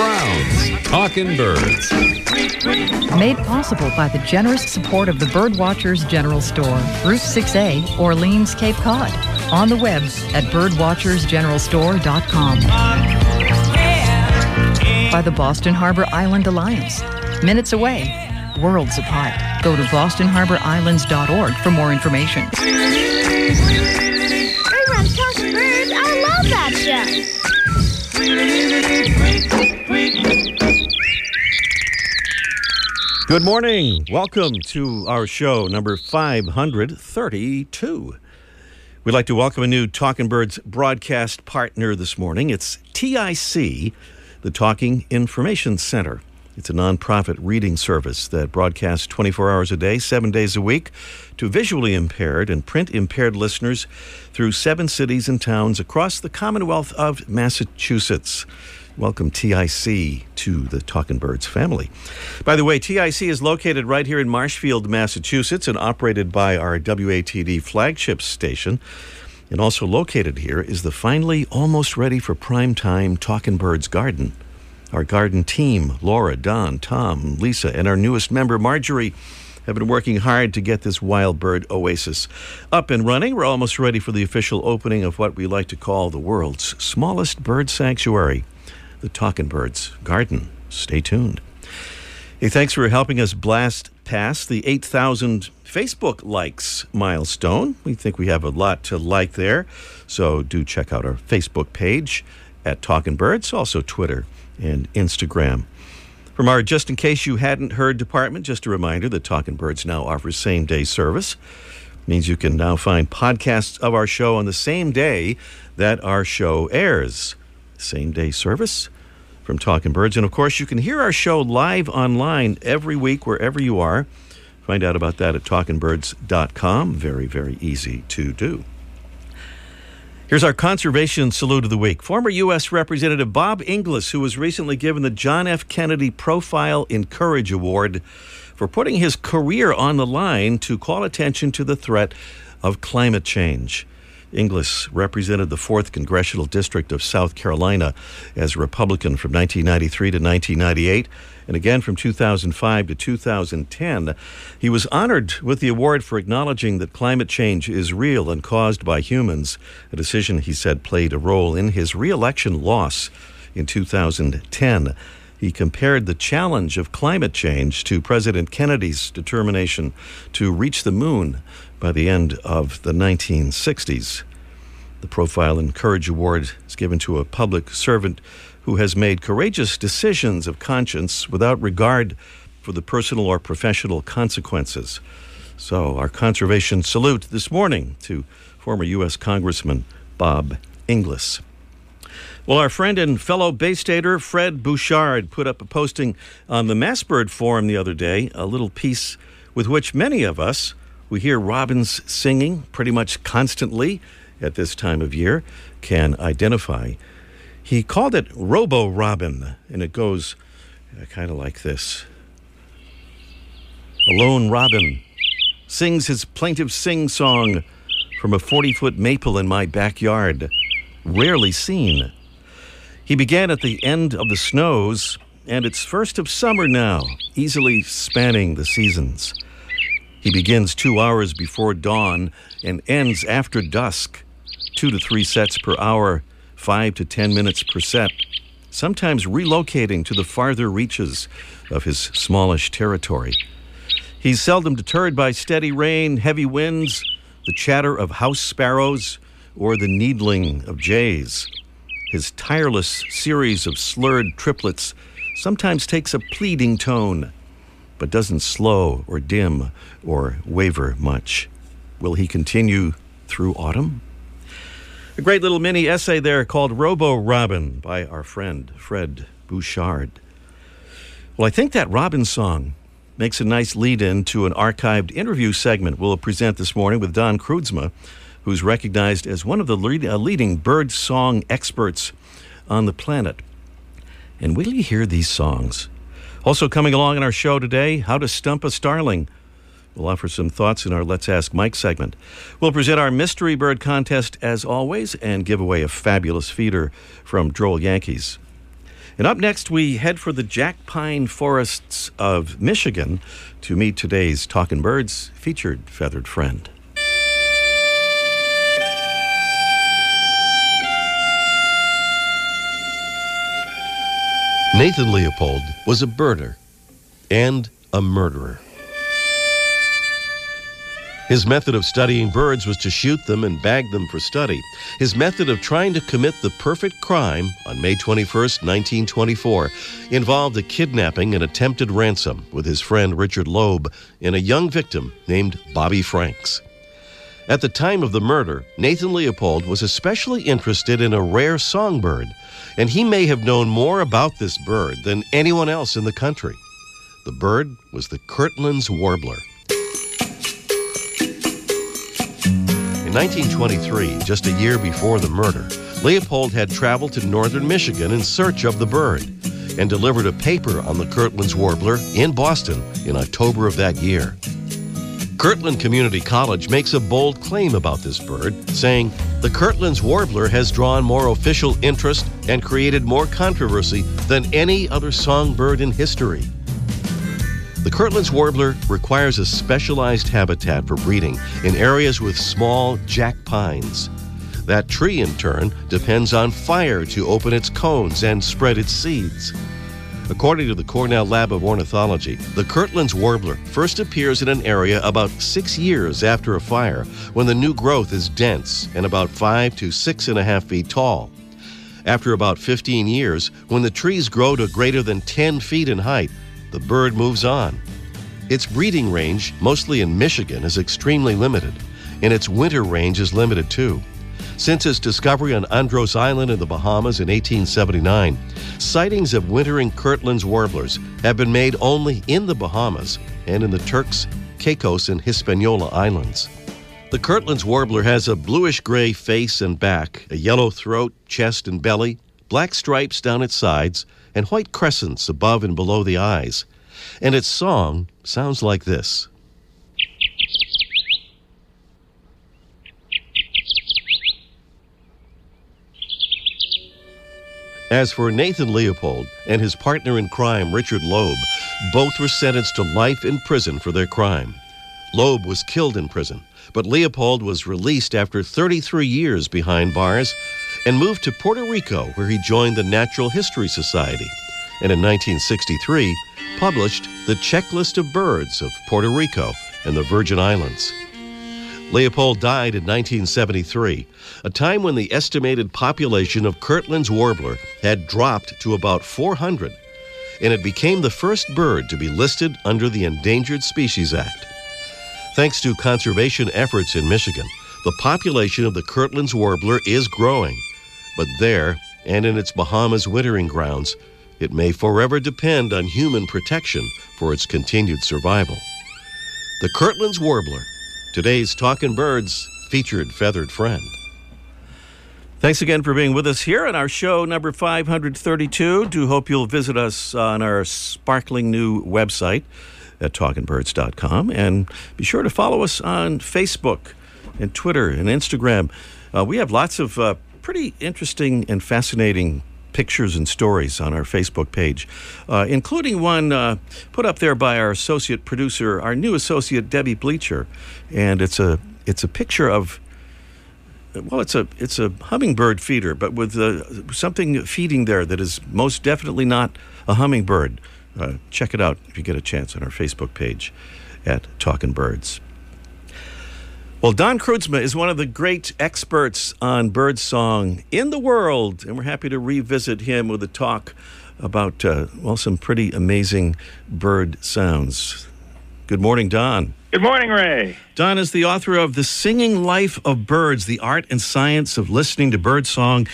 Brown's Talking Birds. Made possible by the generous support of the Birdwatchers General Store, Route 6A, Orleans, Cape Cod. On the web at birdwatchersgeneralstore.com. By the Boston Harbor Island Alliance. Minutes away, worlds apart. Go to bostonharborislands.org for more information. Everyone's talking birds. I love that show. Good morning. Welcome to our show number 532. We'd like to welcome a new Talking Birds broadcast partner this morning. It's TIC, the Talking Information Center. It's a nonprofit reading service that broadcasts 24 hours a day, seven days a week, to visually impaired and print impaired listeners through seven cities and towns across the Commonwealth of Massachusetts. Welcome, TIC, to the Talking Birds family. By the way, TIC is located right here in Marshfield, Massachusetts, and operated by our WATD flagship station. And also located here is the finally almost ready for prime time Talking Birds Garden. Our garden team, Laura, Don, Tom, Lisa, and our newest member, Marjorie, have been working hard to get this wild bird oasis up and running. We're almost ready for the official opening of what we like to call the world's smallest bird sanctuary, the Talking Birds Garden. Stay tuned. Hey, thanks for helping us blast past the 8,000 Facebook likes milestone. We think we have a lot to like there. So do check out our Facebook page at Talking Birds, also Twitter and Instagram. From our Just In Case You Hadn't Heard department, just a reminder that Talking Birds now offers same day service. means you can now find podcasts of our show on the same day that our show airs. Same day service from Talking Birds. And of course, you can hear our show live online every week wherever you are. Find out about that at talkingbirds.com. Very, very easy to do. Here's our conservation salute of the week. Former U.S. Representative Bob Inglis, who was recently given the John F. Kennedy Profile in Courage Award for putting his career on the line to call attention to the threat of climate change. Inglis represented the 4th Congressional District of South Carolina as a Republican from 1993 to 1998, and again from 2005 to 2010. He was honored with the award for acknowledging that climate change is real and caused by humans, a decision he said played a role in his reelection loss in 2010. He compared the challenge of climate change to President Kennedy's determination to reach the moon by the end of the 1960s. The Profile in Courage Award is given to a public servant who has made courageous decisions of conscience without regard for the personal or professional consequences. So, our conservation salute this morning to former U.S. Congressman Bob Inglis. Well, our friend and fellow Bay Stater Fred Bouchard put up a posting on the Massbird Forum the other day, a little piece with which many of us we hear robins singing pretty much constantly at this time of year, can identify. He called it Robo Robin, and it goes uh, kind of like this A lone robin sings his plaintive sing song from a 40 foot maple in my backyard, rarely seen. He began at the end of the snows, and it's first of summer now, easily spanning the seasons. He begins two hours before dawn and ends after dusk, two to three sets per hour, five to ten minutes per set, sometimes relocating to the farther reaches of his smallish territory. He's seldom deterred by steady rain, heavy winds, the chatter of house sparrows, or the needling of jays. His tireless series of slurred triplets sometimes takes a pleading tone, but doesn't slow or dim or waver much. Will he continue through autumn? A great little mini essay there called Robo Robin by our friend Fred Bouchard. Well, I think that Robin song makes a nice lead in to an archived interview segment we'll present this morning with Don Kroodsma, who's recognized as one of the lead, uh, leading bird song experts on the planet. And will you hear these songs? Also, coming along in our show today, How to Stump a Starling. We'll offer some thoughts in our Let's Ask Mike segment. We'll present our mystery bird contest as always and give away a fabulous feeder from Droll Yankees. And up next, we head for the jack pine forests of Michigan to meet today's Talking Birds featured feathered friend. Nathan Leopold was a birder and a murderer. His method of studying birds was to shoot them and bag them for study. His method of trying to commit the perfect crime on May 21, 1924, involved a kidnapping and attempted ransom with his friend Richard Loeb and a young victim named Bobby Franks. At the time of the murder, Nathan Leopold was especially interested in a rare songbird, and he may have known more about this bird than anyone else in the country. The bird was the Kirtland's warbler. In 1923, just a year before the murder, Leopold had traveled to northern Michigan in search of the bird and delivered a paper on the Kirtland's warbler in Boston in October of that year. Kirtland Community College makes a bold claim about this bird, saying the Kirtland's warbler has drawn more official interest and created more controversy than any other songbird in history. The Kirtland's warbler requires a specialized habitat for breeding in areas with small jack pines. That tree, in turn, depends on fire to open its cones and spread its seeds. According to the Cornell Lab of Ornithology, the Kirtland's warbler first appears in an area about six years after a fire when the new growth is dense and about five to six and a half feet tall. After about 15 years, when the trees grow to greater than 10 feet in height, the bird moves on. Its breeding range, mostly in Michigan, is extremely limited, and its winter range is limited too. Since its discovery on Andros Island in the Bahamas in 1879, sightings of wintering Kirtland's warblers have been made only in the Bahamas and in the Turks, Caicos, and Hispaniola Islands. The Kirtland's warbler has a bluish gray face and back, a yellow throat, chest, and belly, black stripes down its sides, and white crescents above and below the eyes. And its song sounds like this. As for Nathan Leopold and his partner in crime, Richard Loeb, both were sentenced to life in prison for their crime. Loeb was killed in prison, but Leopold was released after 33 years behind bars and moved to Puerto Rico, where he joined the Natural History Society, and in 1963 published The Checklist of Birds of Puerto Rico and the Virgin Islands. Leopold died in 1973, a time when the estimated population of Kirtland's warbler had dropped to about 400, and it became the first bird to be listed under the Endangered Species Act. Thanks to conservation efforts in Michigan, the population of the Kirtland's warbler is growing, but there and in its Bahamas wintering grounds, it may forever depend on human protection for its continued survival. The Kirtland's warbler, today's Talking Birds featured feathered friend. Thanks again for being with us here on our show number 532. Do hope you'll visit us on our sparkling new website at talkingbirds.com and be sure to follow us on Facebook and Twitter and Instagram. Uh, we have lots of uh, pretty interesting and fascinating pictures and stories on our Facebook page, uh, including one uh, put up there by our associate producer, our new associate Debbie Bleacher, and it's a it's a picture of well, it's a it's a hummingbird feeder, but with uh, something feeding there that is most definitely not a hummingbird. Uh, check it out if you get a chance on our Facebook page at Talking Birds. Well, Don Kroodsma is one of the great experts on bird song in the world, and we're happy to revisit him with a talk about, uh, well, some pretty amazing bird sounds. Good morning, Don. Good morning, Ray. Don is the author of The Singing Life of Birds, the art and science of listening to bird song,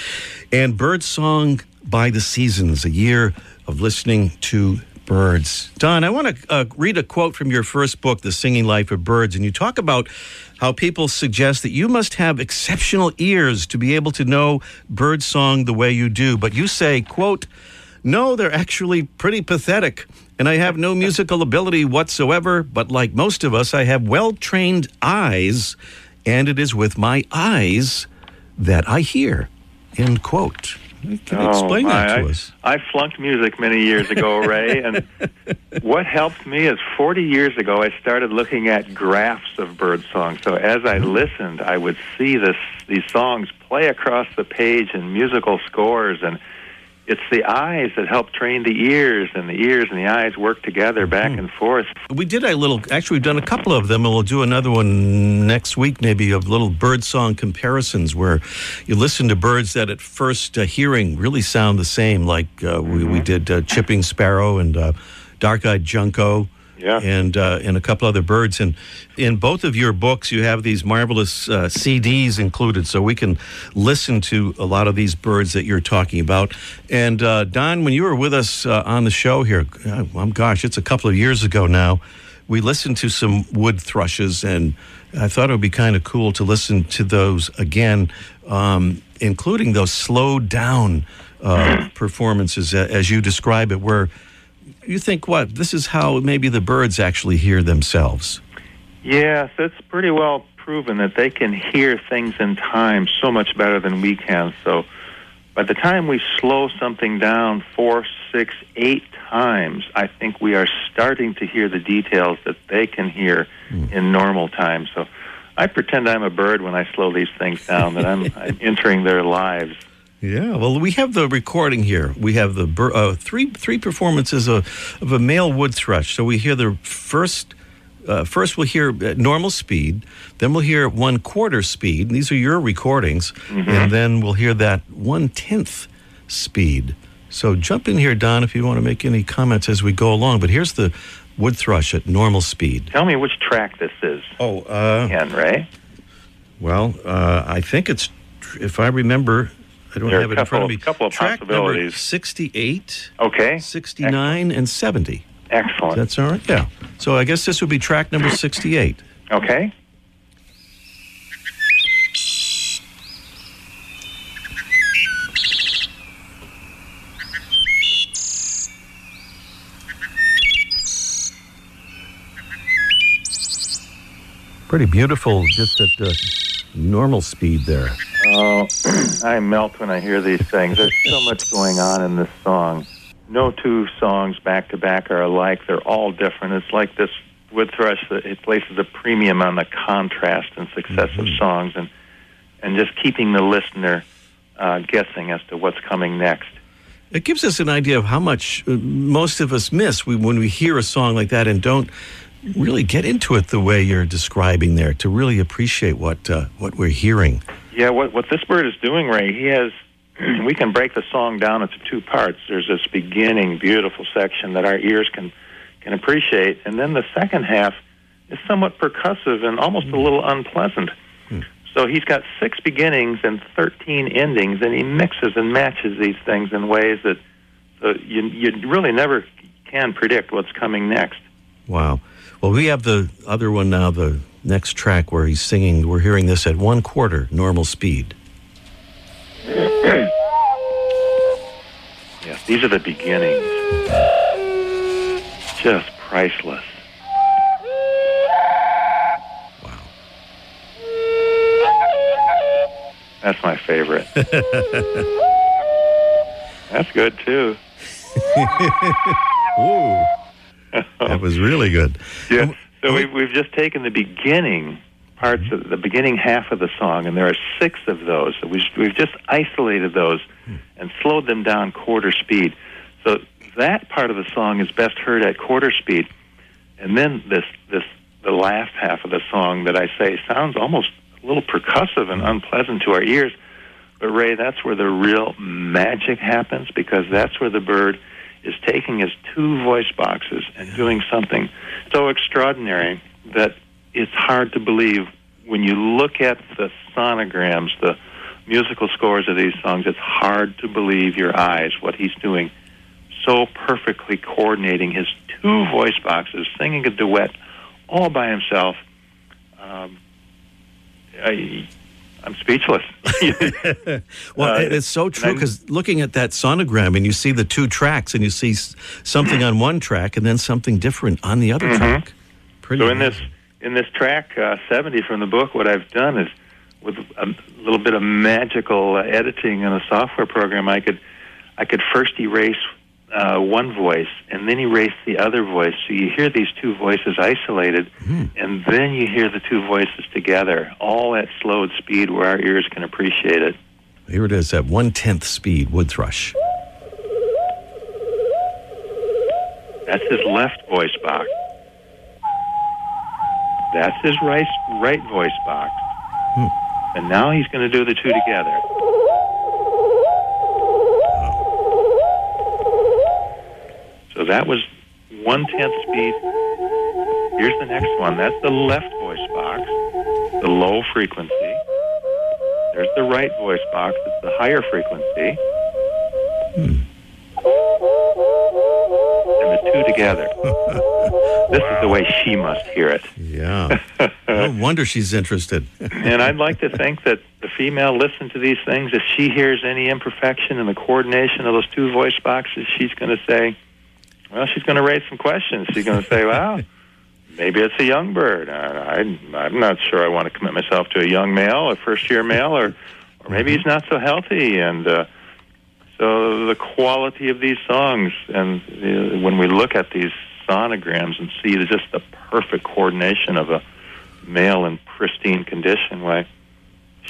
and Bird Song by the Seasons, a year of listening to birds. Don, I want to uh, read a quote from your first book, The Singing Life of Birds, and you talk about how people suggest that you must have exceptional ears to be able to know bird song the way you do. But you say, quote, no, they're actually pretty pathetic. And I have no musical ability whatsoever, but like most of us, I have well trained eyes, and it is with my eyes that I hear. End quote. Can you explain Oh, that to us? I flunked music many years ago, Ray, and what helped me is 40 years ago I started looking at graphs of bird songs. So as I Mm-hmm. listened, I would see this these songs play across the page in musical scores, and it's the eyes that help train the ears, and the ears and the eyes work together back Mm-hmm. and forth. We did a little. Actually, we've done a couple of them, and we'll do another one next week, maybe of little bird song comparisons, where you listen to birds that at first uh, hearing really sound the same. Like uh, we, we did uh, chipping sparrow and uh, dark-eyed junco. Yeah. and uh, and a couple other birds. And in both of your books, you have these marvelous uh, CDs included, so we can listen to a lot of these birds that you're talking about. And uh, Don, when you were with us uh, on the show here, uh, um, gosh, it's a couple of years ago now. We listened to some wood thrushes, and I thought it would be kind of cool to listen to those again, um, including those slowed down uh, performances, uh, as you describe it, where you think what this is how maybe the birds actually hear themselves. Yes, it's pretty well proven that they can hear things in time so much better than we can. So by the time we slow something down four, six, eight times, I think we are starting to hear the details that they can hear hmm. in normal time. So I pretend I'm a bird when I slow these things down, that I'm, I'm entering their lives. Yeah, well, we have the recording here. We have the uh, three three performances of, of a male wood thrush. So we hear the first. Uh, first, we'll hear at normal speed. Then we'll hear one quarter speed. These are your recordings, and then we'll hear that one tenth speed. So jump in here, Don, if you want to make any comments as we go along. But here's the wood thrush at normal speed. Tell me which track this is, Oh, uh, Ken. Well, uh, I think it's, if I remember, I don't There have a it in front of couple- me. couple of Track number possibilities. 68, Okay. 69, and 70. Excellent. That's all right? Yeah. So I guess this would be track number 68. Okay. Pretty beautiful, just at uh, normal speed there. Oh, I melt when I hear these things. There's so much going on in this song. No two songs back to back are alike. They're all different. It's like this wood thrush that it places a premium on the contrast and successive songs and and just keeping the listener uh, guessing as to what's coming next. It gives us an idea of how much uh, most of us miss when we hear a song like that and don't really get into it the way you're describing there to really appreciate what uh, what we're hearing. Yeah, what what this bird is doing, Ray, he has. we can break the song down into two parts. There's this beginning, beautiful section that our ears can can appreciate, and then the second half is somewhat percussive and almost a little unpleasant. So he's got six beginnings and thirteen endings, and he mixes and matches these things in ways that uh, you you really never can predict what's coming next. Wow. Well, we have the other one now, the next track where he's singing. We're hearing this at one quarter normal speed. Yes, these are the beginnings. Just priceless. Wow. That's my favorite. That's good too. Ooh. that was really good. Yeah. So we've we've just taken the beginning parts of the beginning half of the song, and there are six of those. So we've we've just isolated those hmm. and slowed them down quarter speed. So that part of the song is best heard at quarter speed, and then this this the last half of the song that I say sounds almost a little percussive and unpleasant to our ears. But Ray, that's where the real magic happens because that's where the bird is taking his two voice boxes and doing something so extraordinary that it's hard to believe when you look at the sonograms, the musical scores of these songs, it's hard to believe your eyes what he's doing. So perfectly coordinating his two voice boxes, singing a duet all by himself. Um, I, I'm speechless. Well, Uh, it's so true because looking at that sonogram and you see the two tracks and you see something on one track and then something different on the other track. Pretty Mm-hmm. So in this in this track uh, 70 from the book, what I've done is with a little bit of magical uh, editing in a software program, I could I could first erase uh, one voice and then erase the other voice. So you hear these two voices isolated, and then you hear the two voices together, all at slowed speed where our ears can appreciate it. Here it is at one tenth speed, wood thrush. That's his left voice box. That's his right, right voice box. And now he's going to do the two together. So that was one tenth speed. Here's the next one. That's the left voice box, the low frequency. There's the right voice box. It's the higher frequency. And the two together. this is the way she must hear it. Yeah. no wonder she's interested. And I'd like to think that the female listens to these things. If she hears any imperfection in the coordination of those two voice boxes, she's going to say, well, she's going to raise some questions. She's going to say, well, maybe it's a young bird. I, I, I'm not sure I want to commit myself to a young male, a first year male, or, or maybe he's not so healthy. And uh, so the quality of these songs, and uh, when we look at these sonograms and see just the perfect coordination of a male in pristine condition, why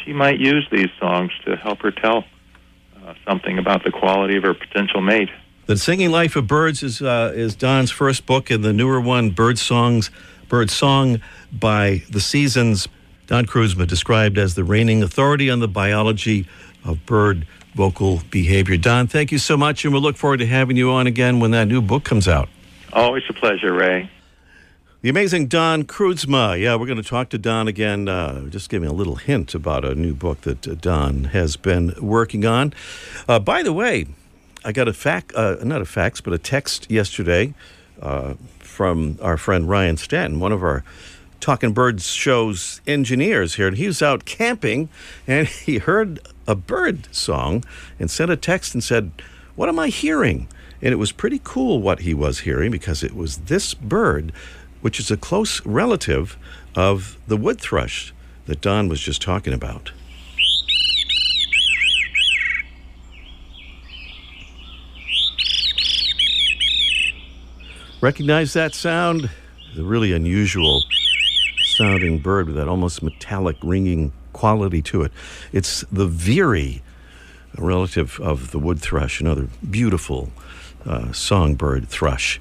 she might use these songs to help her tell uh, something about the quality of her potential mate. The Singing Life of Birds is uh, is Don's first book, and the newer one, Bird Songs, Bird Song by the Seasons. Don Kroodsma described as the reigning authority on the biology of bird vocal behavior. Don, thank you so much, and we'll look forward to having you on again when that new book comes out. Always a pleasure, Ray. The amazing Don Kroodsma. Yeah, we're going to talk to Don again. Uh, just giving a little hint about a new book that uh, Don has been working on. Uh, by the way, I got a fact, uh, not a fax, but a text yesterday uh, from our friend Ryan Stanton, one of our Talking Birds shows engineers here, and he was out camping and he heard a bird song and sent a text and said, What am I hearing? And it was pretty cool what he was hearing because it was this bird, which is a close relative of the wood thrush that Don was just talking about. Recognize that sound? The really unusual sounding bird with that almost metallic ringing quality to it. It's the veery, a relative of the wood thrush, another beautiful uh, songbird thrush.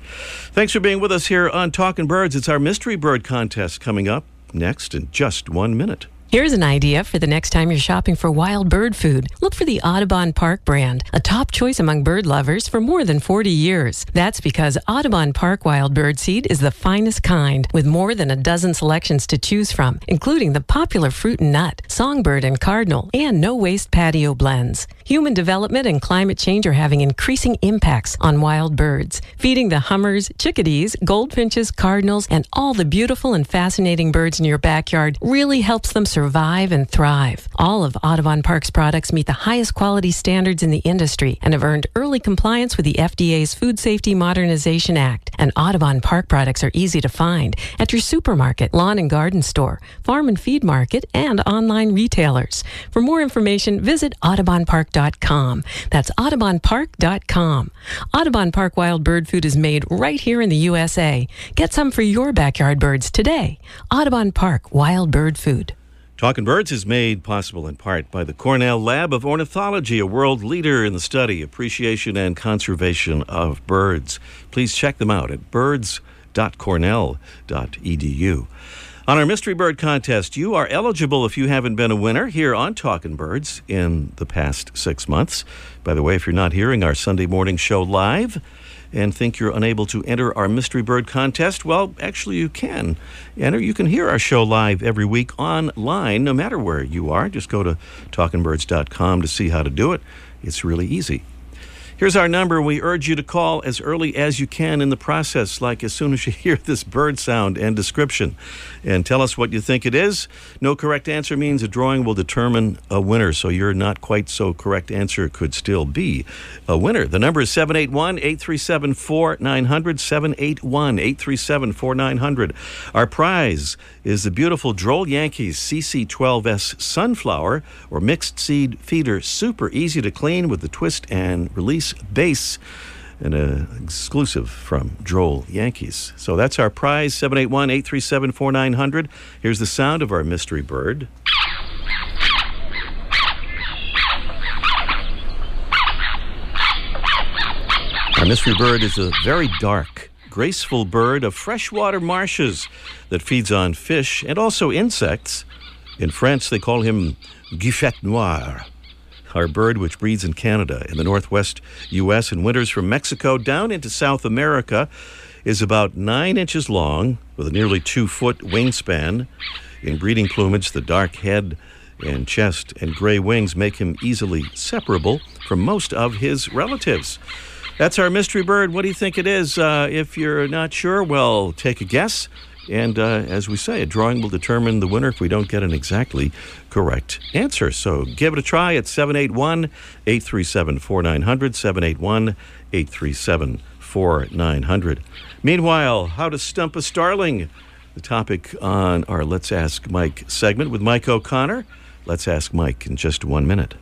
Thanks for being with us here on Talking Birds. It's our mystery bird contest coming up next in just one minute. Here's an idea for the next time you're shopping for wild bird food. Look for the Audubon Park brand, a top choice among bird lovers for more than 40 years. That's because Audubon Park wild bird seed is the finest kind, with more than a dozen selections to choose from, including the popular fruit and nut, songbird and cardinal, and no waste patio blends. Human development and climate change are having increasing impacts on wild birds, feeding the hummers, chickadees, goldfinches, cardinals, and all the beautiful and fascinating birds in your backyard really helps them survive and thrive. All of Audubon Park's products meet the highest quality standards in the industry and have earned early compliance with the FDA's Food Safety Modernization Act. And Audubon Park products are easy to find at your supermarket, lawn and garden store, farm and feed market, and online retailers. For more information, visit audubonpark.com. That's audubonpark.com. Audubon Park Wild Bird Food is made right here in the USA. Get some for your backyard birds today. Audubon Park Wild Bird Food. Talking Birds is made possible in part by the Cornell Lab of Ornithology, a world leader in the study, appreciation, and conservation of birds. Please check them out at birds.cornell.edu. On our Mystery Bird contest, you are eligible if you haven't been a winner here on Talking Birds in the past six months. By the way, if you're not hearing our Sunday morning show live, and think you're unable to enter our Mystery Bird contest, well, actually, you can enter. You can hear our show live every week online, no matter where you are. Just go to talkingbirds.com to see how to do it. It's really easy. Here's our number. We urge you to call as early as you can in the process, like as soon as you hear this bird sound and description. And tell us what you think it is. No correct answer means a drawing will determine a winner, so your not quite so correct answer could still be a winner. The number is 781 837 4900. 781 837 4900. Our prize is the beautiful Droll Yankees CC12S Sunflower or mixed seed feeder. Super easy to clean with the twist and release base and an exclusive from Droll Yankees. So that's our prize 781 837 4900. Here's the sound of our mystery bird. Our mystery bird is a very dark, graceful bird of freshwater marshes that feeds on fish and also insects. In France, they call him Guifette Noir. Our bird, which breeds in Canada, in the northwest U.S., and winters from Mexico down into South America, is about nine inches long with a nearly two foot wingspan. In breeding plumage, the dark head and chest and gray wings make him easily separable from most of his relatives. That's our mystery bird. What do you think it is? Uh, if you're not sure, well, take a guess. And uh, as we say, a drawing will determine the winner if we don't get an exactly correct answer. So give it a try at 781 837 4900. 781 837 4900. Meanwhile, how to stump a starling. The topic on our Let's Ask Mike segment with Mike O'Connor. Let's ask Mike in just one minute.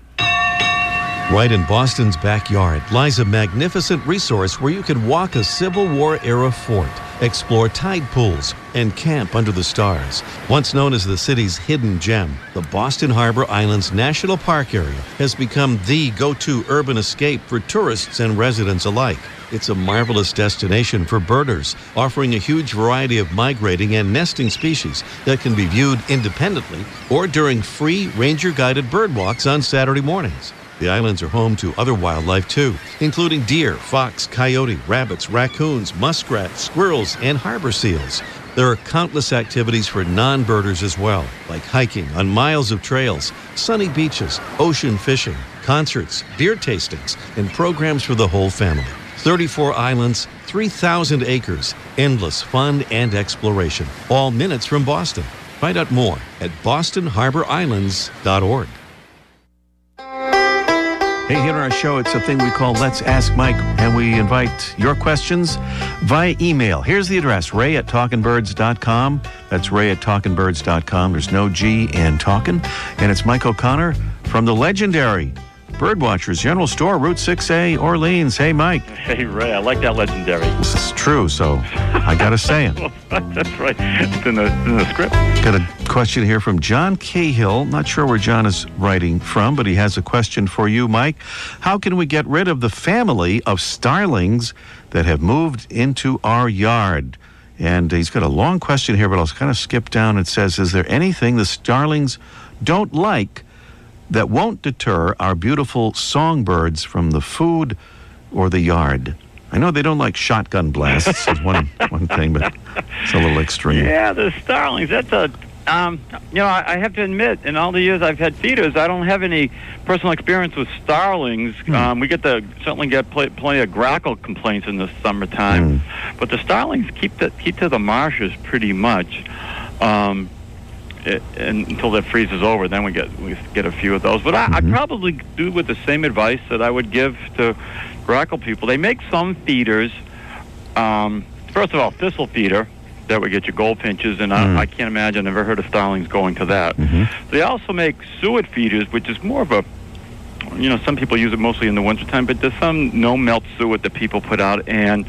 Right in Boston's backyard lies a magnificent resource where you can walk a Civil War era fort, explore tide pools, and camp under the stars. Once known as the city's hidden gem, the Boston Harbor Islands National Park area has become the go to urban escape for tourists and residents alike. It's a marvelous destination for birders, offering a huge variety of migrating and nesting species that can be viewed independently or during free ranger guided bird walks on Saturday mornings. The islands are home to other wildlife too, including deer, fox, coyote, rabbits, raccoons, muskrats, squirrels, and harbor seals. There are countless activities for non birders as well, like hiking on miles of trails, sunny beaches, ocean fishing, concerts, beer tastings, and programs for the whole family. 34 islands, 3,000 acres, endless fun and exploration, all minutes from Boston. Find out more at bostonharborislands.org. Hey, here on our show, it's a thing we call Let's Ask Mike, and we invite your questions via email. Here's the address ray at talkingbirds.com. That's ray at talkingbirds.com. There's no G in talking. And it's Mike O'Connor from the legendary Birdwatchers General Store, Route 6A, Orleans. Hey, Mike. Hey, Ray, I like that legendary. This is true, so I got to say it. That's right. It's in the, it's in the script. Got a question here from John Cahill. Not sure where John is writing from, but he has a question for you, Mike. How can we get rid of the family of starlings that have moved into our yard? And he's got a long question here, but I'll kind of skip down. It says, Is there anything the starlings don't like that won't deter our beautiful songbirds from the food or the yard? I know they don't like shotgun blasts, is one, one thing, but it's a little extreme. Yeah, the starlings. That's a. Um, you know, I, I have to admit, in all the years I've had feeders, I don't have any personal experience with starlings. Um, we get the certainly get pl- plenty of grackle complaints in the summertime, but the starlings keep the, keep to the marshes pretty much. Um, Uh, it, and until that freezes over, then we get we get a few of those. But I, I'd mm-hmm. probably do with the same advice that I would give to grackle people. They make some feeders. Um, first of all, thistle feeder that would get you goldfinches, and I, mm. I can't imagine. I've never heard of starlings going to that. Mm-hmm. They also make suet feeders, which is more of a you know, some people use it mostly in the wintertime, but there's some no melt suet that people put out, and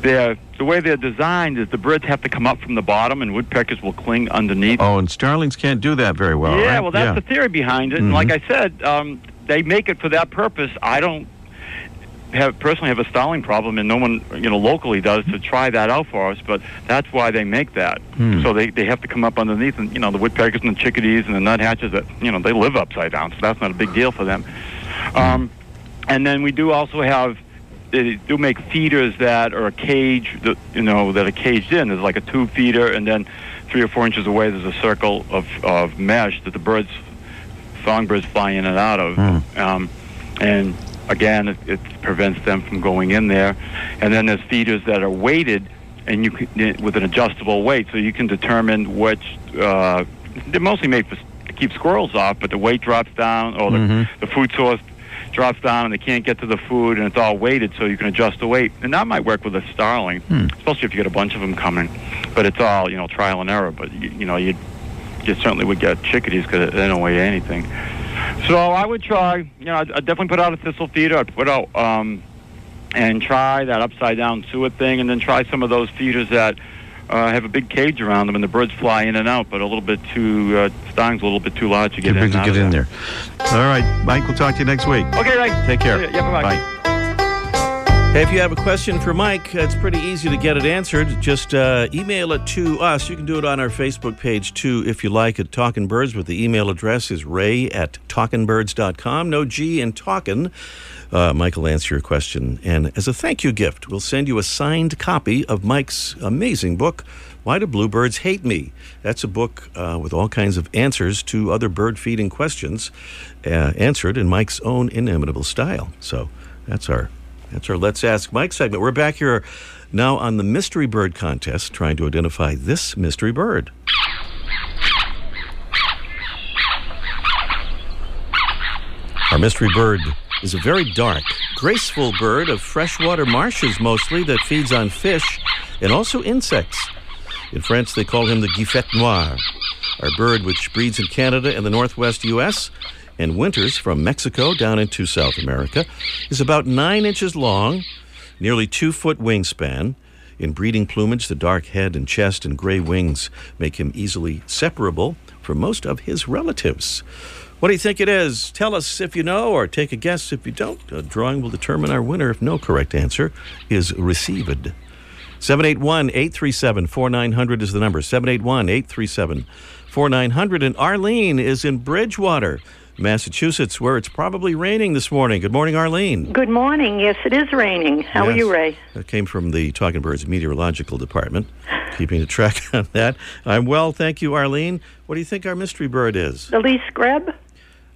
they're the way they're designed is the birds have to come up from the bottom, and woodpeckers will cling underneath. Oh, and starlings can't do that very well, yeah, right? well, that's the theory behind it. And like I said, um, they make it for that purpose. I don't have personally have a starling problem, and no one you know locally does to try that out for us. But that's why they make that. So they they have to come up underneath, and you know the woodpeckers and the chickadees and the nuthatches that you know they live upside down, so that's not a big deal for them. Um, and then we do also have they do make feeders that are a cage that you know that are caged in. There's like a tube feeder, and then three or four inches away there's a circle of, of mesh that the birds, songbirds, fly in and out of. Um, and again, it, it prevents them from going in there. And then there's feeders that are weighted, and you can, with an adjustable weight, so you can determine which. Uh, they're mostly made for, to keep squirrels off, but the weight drops down, or the, Mm-hmm. the food source drops down, and they can't get to the food, and it's all weighted, so you can adjust the weight. And that might work with a starling, Hmm. especially if you get a bunch of them coming. But it's all you know trial and error. But you, you know you you certainly would get chickadees because they don't weigh anything. So I would try. You know, I'd, I'd definitely put out a thistle feeder. I'd put out um, and try that upside down suet thing, and then try some of those feeders that uh, have a big cage around them, and the birds fly in and out, but a little bit too uh, stong's a little bit too large to get Too in. to get in there. All right, Mike. We'll talk to you next week. Okay, right. Take care. Yeah, bye-bye. Hey, if you have a question for Mike, it's pretty easy to get it answered. Just uh, email it to us. You can do it on our Facebook page too, if you like, at Talkin' Birds. But the email address is ray at talkinbirds.com. No G in talkin'. Uh, Mike will answer your question. And as a thank you gift, we'll send you a signed copy of Mike's amazing book, Why Do Bluebirds Hate Me? That's a book uh, with all kinds of answers to other bird feeding questions, uh, answered in Mike's own inimitable style. So that's our that's our Let's Ask Mike segment. We're back here now on the Mystery Bird Contest, trying to identify this mystery bird. Our mystery bird is a very dark, graceful bird of freshwater marshes mostly that feeds on fish and also insects. In France, they call him the Guifette Noir. Our bird, which breeds in Canada and the northwest U.S., and winters from Mexico down into South America, is about nine inches long, nearly two foot wingspan. In breeding plumage, the dark head and chest and gray wings make him easily separable from most of his relatives. What do you think it is? Tell us if you know, or take a guess if you don't. A drawing will determine our winner if no correct answer is received. 781 837 4900 is the number. 781 837 4900. And Arlene is in Bridgewater, Massachusetts, where it's probably raining this morning. Good morning, Arlene. Good morning. Yes, it is raining. How are you, Ray? That came from the Talking Birds Meteorological Department, keeping a track on that. I'm well, thank you, Arlene. What do you think our mystery bird is? The least greb?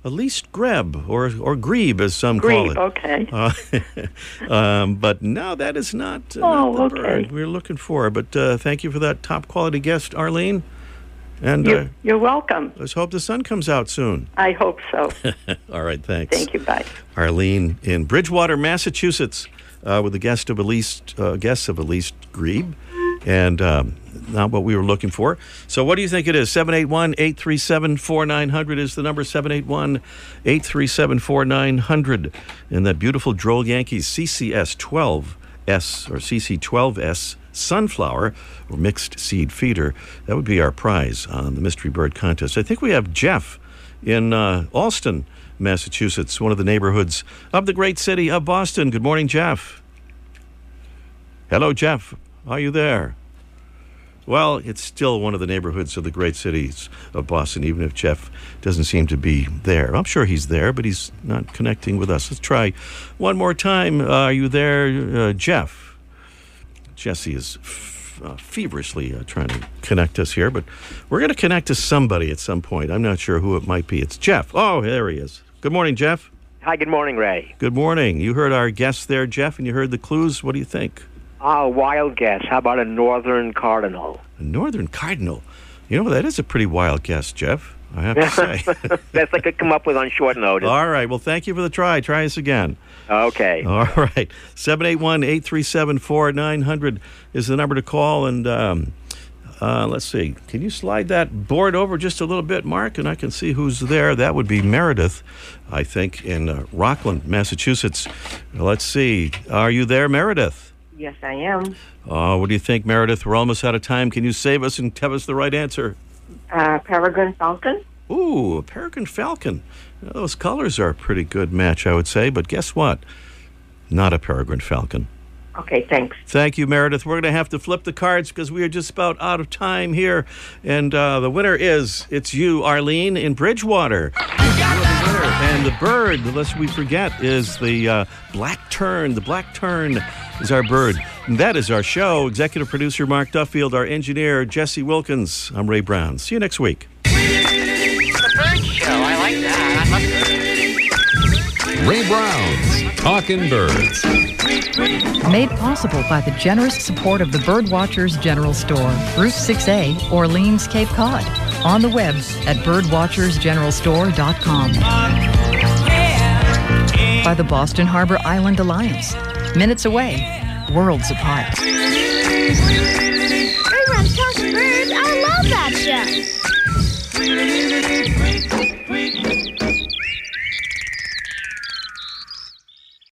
Least greb, or, or grebe, as some call it. okay. Uh, um, but no, that is not, uh, Oh, not the okay. bird we're looking for. But uh, thank you for that top quality guest, Arlene. And uh, You're, you're welcome. let's hope the sun comes out soon. I hope so. All right, thanks. Thank you. Bye. Arlene in Bridgewater, Massachusetts, uh, with the guest of Elise, uh, guests of Elise Grebe, and um, not what we were looking for. So, what do you think it is? 781 837 4900 is the number 781 837 4900. And that beautiful Droll Yankees CCS 12S or CC 12S sunflower or mixed seed feeder. That would be our prize on the Mystery Bird Contest. I think we have Jeff in uh, Allston, Massachusetts, one of the neighborhoods of the great city of Boston. Good morning, Jeff. Hello, Jeff. Are you there? Well, it's still one of the neighborhoods of the great cities of Boston, even if Jeff doesn't seem to be there. I'm sure he's there, but he's not connecting with us. Let's try one more time. Uh, are you there, uh, Jeff? Jesse is f- uh, feverishly uh, trying to connect us here, but we're going to connect to somebody at some point. I'm not sure who it might be. It's Jeff. Oh, there he is. Good morning, Jeff. Hi, good morning, Ray. Good morning. You heard our guest there, Jeff, and you heard the clues. What do you think? Ah, wild guess. How about a northern cardinal? A northern cardinal. You know, that is a pretty wild guess, Jeff. I have to say. Best I could come up with on short notice. All right. Well, thank you for the try. Try us again. Okay. All right. 781 837 4900 is the number to call. And um, uh, let's see. Can you slide that board over just a little bit, Mark? And I can see who's there. That would be Meredith, I think, in uh, Rockland, Massachusetts. Let's see. Are you there, Meredith? Yes, I am. Uh, what do you think, Meredith? We're almost out of time. Can you save us and tell us the right answer? Uh, Peregrine Falcon? Ooh, a peregrine falcon. Now, those colors are a pretty good match, I would say. But guess what? Not a peregrine falcon. Okay, thanks. Thank you, Meredith. We're going to have to flip the cards because we are just about out of time here. And uh, the winner is, it's you, Arlene, in Bridgewater. And the bird, lest we forget, is the uh, black tern. The black tern is our bird. And that is our show. Executive producer Mark Duffield, our engineer Jesse Wilkins. I'm Ray Brown. See you next week. The bird show. I like that. I love. Ray Brown's Talking Birds. Made possible by the generous support of the Birdwatchers General Store, Route 6A, Orleans, Cape Cod. On the web at birdwatchersgeneralstore.com. By the Boston Harbor Island Alliance. Minutes away, worlds apart. Ray Brown's Talking Birds. I love that show.